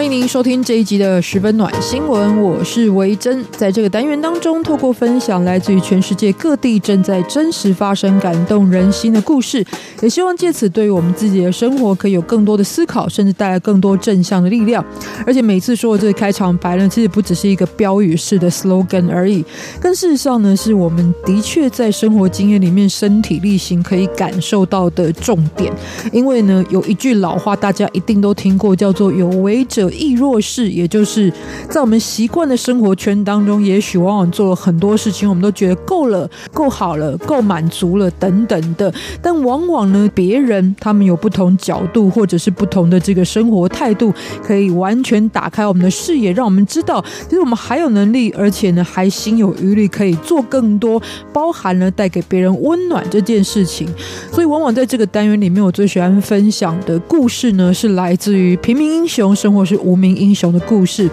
欢迎您收听这一集的十分暖新闻，我是维珍。在这个单元当中，透过分享来自于全世界各地正在真实发生、感动人心的故事，也希望借此对于我们自己的生活可以有更多的思考，甚至带来更多正向的力量。而且每次说的这个开场白呢，其实不只是一个标语式的 slogan 而已，更事实上呢，是我们的确在生活经验里面身体力行可以感受到的重点。因为呢，有一句老话大家一定都听过，叫做“有为者”。亦若是，也就是在我们习惯的生活圈当中，也许往往做了很多事情，我们都觉得够了、够好了、够满足了等等的。但往往呢，别人他们有不同角度，或者是不同的这个生活态度，可以完全打开我们的视野，让我们知道，其实我们还有能力，而且呢，还心有余力，可以做更多，包含了带给别人温暖这件事情。所以，往往在这个单元里面，我最喜欢分享的故事呢，是来自于平民英雄生活是无名英雄的故事，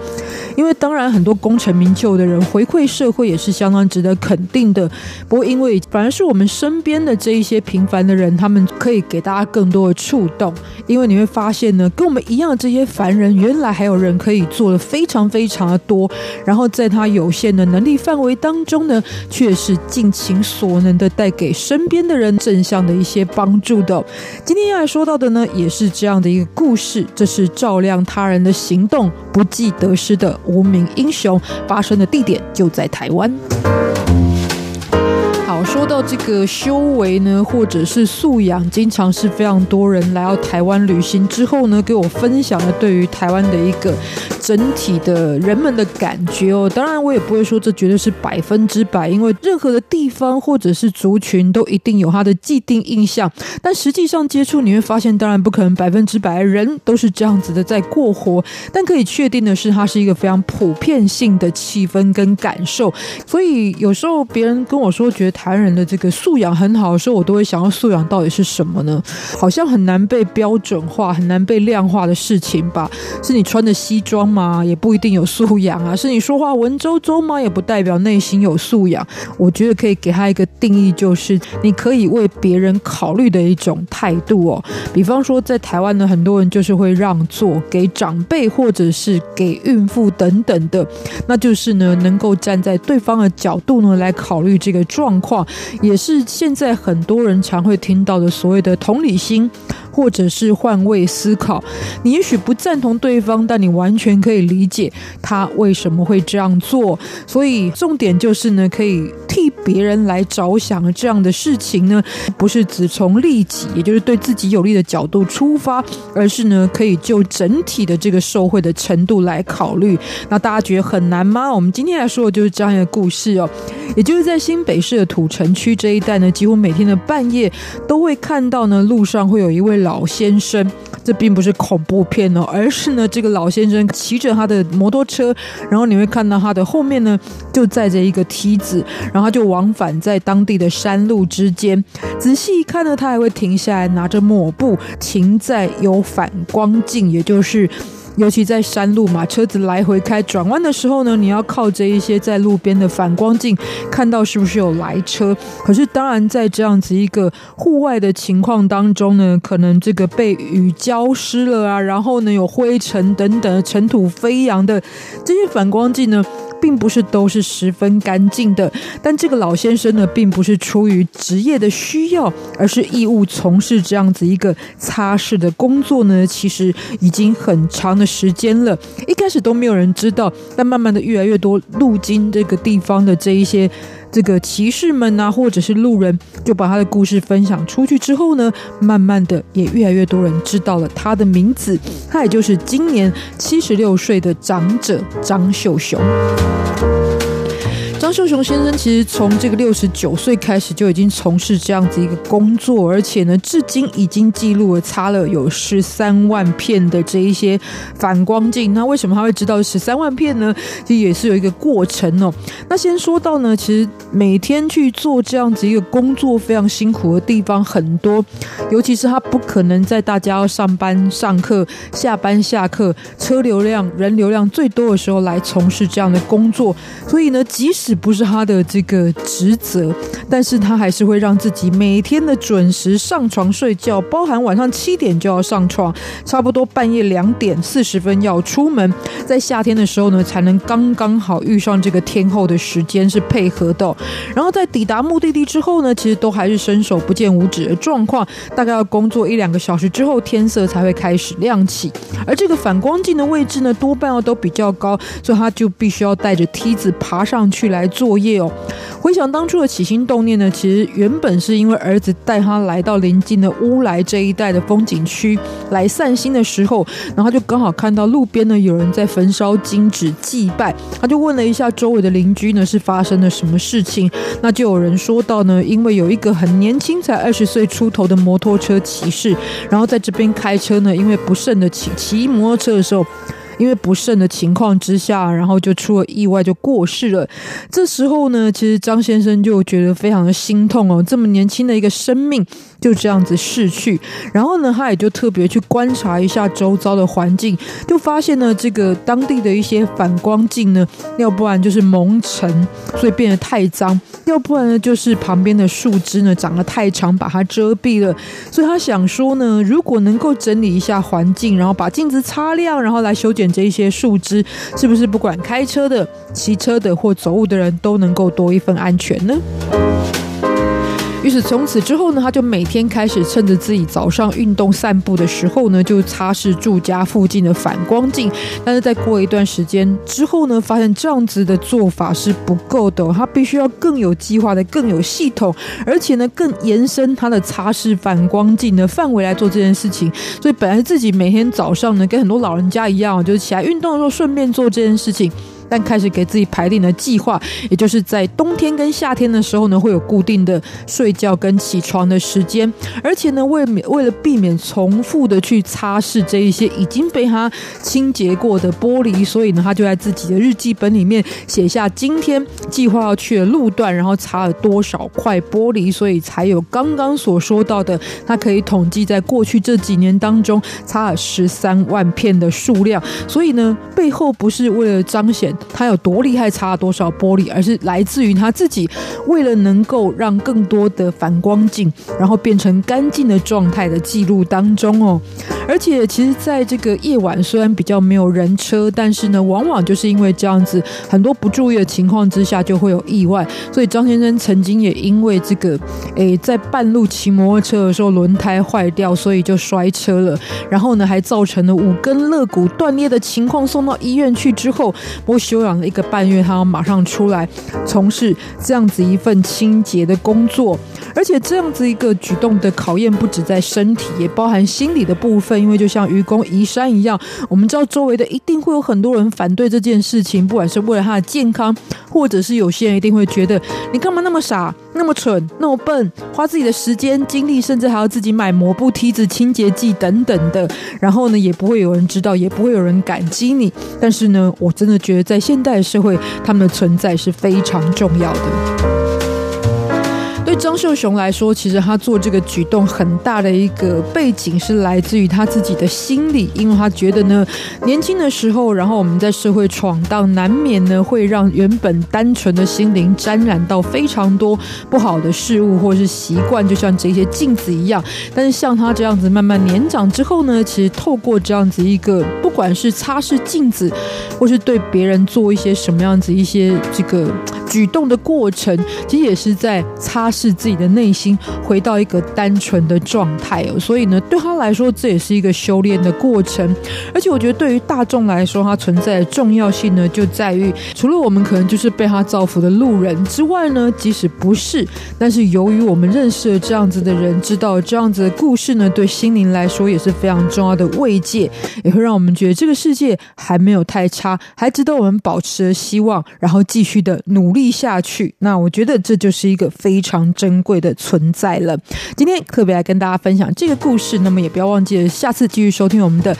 因为当然很多功成名就的人回馈社会也是相当值得肯定的。不过因为反而是我们身边的这一些平凡的人，他们可以给大家更多的触动。因为你会发现呢，跟我们一样的这些凡人，原来还有人可以做的非常非常的多。然后在他有限的能力范围当中呢，却是尽其所能的带给身边的人正向的一些帮助的。今天要来说到的呢，也是这样的一个故事，这是照亮他人的行动不计得失的无名英雄，发生的地点就在台湾。好说到这个修为呢，或者是素养，经常是非常多人来到台湾旅行之后呢，给我分享了对于台湾的一个整体的人们的感觉哦。当然，我也不会说这绝对是百分之百，因为任何的地方或者是族群都一定有它的既定印象。但实际上接触，你会发现，当然不可能百分之百人都是这样子的在过活。但可以确定的是，它是一个非常普遍性的气氛跟感受。所以有时候别人跟我说，觉得台湾人的这个素养很好的时候，我都会想要素养到底是什么呢？好像很难被标准化、很难被量化的事情吧？是你穿的西装吗？也不一定有素养啊。是你说话文绉绉吗？也不代表内心有素养。我觉得可以给他一个定义，就是你可以为别人考虑的一种态度哦。比方说，在台湾呢，很多人就是会让座给长辈，或者是给孕妇等等的，那就是呢，能够站在对方的角度呢来考虑这个状况。也是现在很多人常会听到的所谓的同理心。或者是换位思考，你也许不赞同对方，但你完全可以理解他为什么会这样做。所以重点就是呢，可以替别人来着想这样的事情呢，不是只从利己，也就是对自己有利的角度出发，而是呢，可以就整体的这个受惠的程度来考虑。那大家觉得很难吗？我们今天来说的就是这样一个故事哦，也就是在新北市的土城区这一带呢，几乎每天的半夜都会看到呢，路上会有一位老先生，这并不是恐怖片哦，而是呢，这个老先生骑着他的摩托车，然后你会看到他的后面呢，就载着一个梯子，然后他就往返在当地的山路之间。仔细一看呢，他还会停下来，拿着抹布停在有反光镜，也就是。尤其在山路嘛，车子来回开转弯的时候呢，你要靠着一些在路边的反光镜，看到是不是有来车。可是当然，在这样子一个户外的情况当中呢，可能这个被雨浇湿了啊，然后呢有灰尘等等尘土飞扬的这些反光镜呢。并不是都是十分干净的，但这个老先生呢，并不是出于职业的需要，而是义务从事这样子一个擦拭的工作呢。其实已经很长的时间了，一开始都没有人知道，但慢慢的越来越多路经这个地方的这一些。这个骑士们啊，或者是路人，就把他的故事分享出去之后呢，慢慢的也越来越多人知道了他的名字，他也就是今年七十六岁的长者张秀雄。张秀雄先生其实从这个六十九岁开始就已经从事这样子一个工作，而且呢，至今已经记录了擦了有十三万片的这一些反光镜。那为什么他会知道十三万片呢？其实也是有一个过程哦。那先说到呢，其实每天去做这样子一个工作非常辛苦的地方很多，尤其是他不可能在大家要上班、上课、下班、下课、车流量、人流量最多的时候来从事这样的工作，所以呢，即使不是他的这个职责，但是他还是会让自己每天的准时上床睡觉，包含晚上七点就要上床，差不多半夜两点四十分要出门，在夏天的时候呢，才能刚刚好遇上这个天后的时间是配合的。然后在抵达目的地之后呢，其实都还是伸手不见五指的状况，大概要工作一两个小时之后，天色才会开始亮起。而这个反光镜的位置呢，多半要都比较高，所以他就必须要带着梯子爬上去来来作业哦。回想当初的起心动念呢，其实原本是因为儿子带他来到临近的乌来这一带的风景区来散心的时候，然后就刚好看到路边呢有人在焚烧金纸祭拜，他就问了一下周围的邻居呢是发生了什么事情，那就有人说到呢，因为有一个很年轻才二十岁出头的摩托车骑士，然后在这边开车呢，因为不慎的骑骑摩托车的时候。因为不慎的情况之下，然后就出了意外，就过世了。这时候呢，其实张先生就觉得非常的心痛哦，这么年轻的一个生命。就这样子逝去，然后呢，他也就特别去观察一下周遭的环境，就发现呢，这个当地的一些反光镜呢，要不然就是蒙尘，所以变得太脏；要不然呢，就是旁边的树枝呢长得太长，把它遮蔽了。所以他想说呢，如果能够整理一下环境，然后把镜子擦亮，然后来修剪这一些树枝，是不是不管开车的、骑车的或走路的人都能够多一份安全呢？于是从此之后呢，他就每天开始趁着自己早上运动散步的时候呢，就擦拭住家附近的反光镜。但是在过一段时间之后呢，发现这样子的做法是不够的，他必须要更有计划的、更有系统，而且呢，更延伸他的擦拭反光镜的范围来做这件事情。所以本来自己每天早上呢，跟很多老人家一样，就是起来运动的时候顺便做这件事情。但开始给自己排定了计划，也就是在冬天跟夏天的时候呢，会有固定的睡觉跟起床的时间，而且呢，为免为了避免重复的去擦拭这一些已经被他清洁过的玻璃，所以呢，他就在自己的日记本里面写下今天计划要去的路段，然后擦了多少块玻璃，所以才有刚刚所说到的，他可以统计在过去这几年当中擦了十三万片的数量，所以呢，背后不是为了彰显。他有多厉害，擦了多少玻璃，而是来自于他自己为了能够让更多的反光镜，然后变成干净的状态的记录当中哦。而且，其实在这个夜晚，虽然比较没有人车，但是呢，往往就是因为这样子很多不注意的情况之下，就会有意外。所以张先生曾经也因为这个，诶，在半路骑摩托车的时候轮胎坏掉，所以就摔车了。然后呢，还造成了五根肋骨断裂的情况，送到医院去之后，我休养了一个半月，他要马上出来从事这样子一份清洁的工作。而且这样子一个举动的考验，不止在身体，也包含心理的部分。因为就像愚公移山一样，我们知道周围的一定会有很多人反对这件事情，不管是为了他的健康，或者是有些人一定会觉得你干嘛那么傻、那么蠢、那么笨，花自己的时间精力，甚至还要自己买抹布、梯子、清洁剂等等的。然后呢，也不会有人知道，也不会有人感激你。但是呢，我真的觉得在现代社会，他们的存在是非常重要的。张秀雄来说，其实他做这个举动很大的一个背景是来自于他自己的心理，因为他觉得呢，年轻的时候，然后我们在社会闯荡，难免呢会让原本单纯的心灵沾染到非常多不好的事物或是习惯，就像这些镜子一样。但是像他这样子慢慢年长之后呢，其实透过这样子一个，不管是擦拭镜子，或是对别人做一些什么样子一些这个举动的过程，其实也是在擦拭。是自己的内心回到一个单纯的状态哦，所以呢，对他来说这也是一个修炼的过程。而且我觉得对于大众来说，它存在的重要性呢，就在于除了我们可能就是被他造福的路人之外呢，即使不是，但是由于我们认识了这样子的人，知道这样子的故事呢，对心灵来说也是非常重要的慰藉，也会让我们觉得这个世界还没有太差，还值得我们保持希望，然后继续的努力下去。那我觉得这就是一个非常。珍贵的存在了。今天特别来跟大家分享这个故事，那么也不要忘记了下次继续收听我们的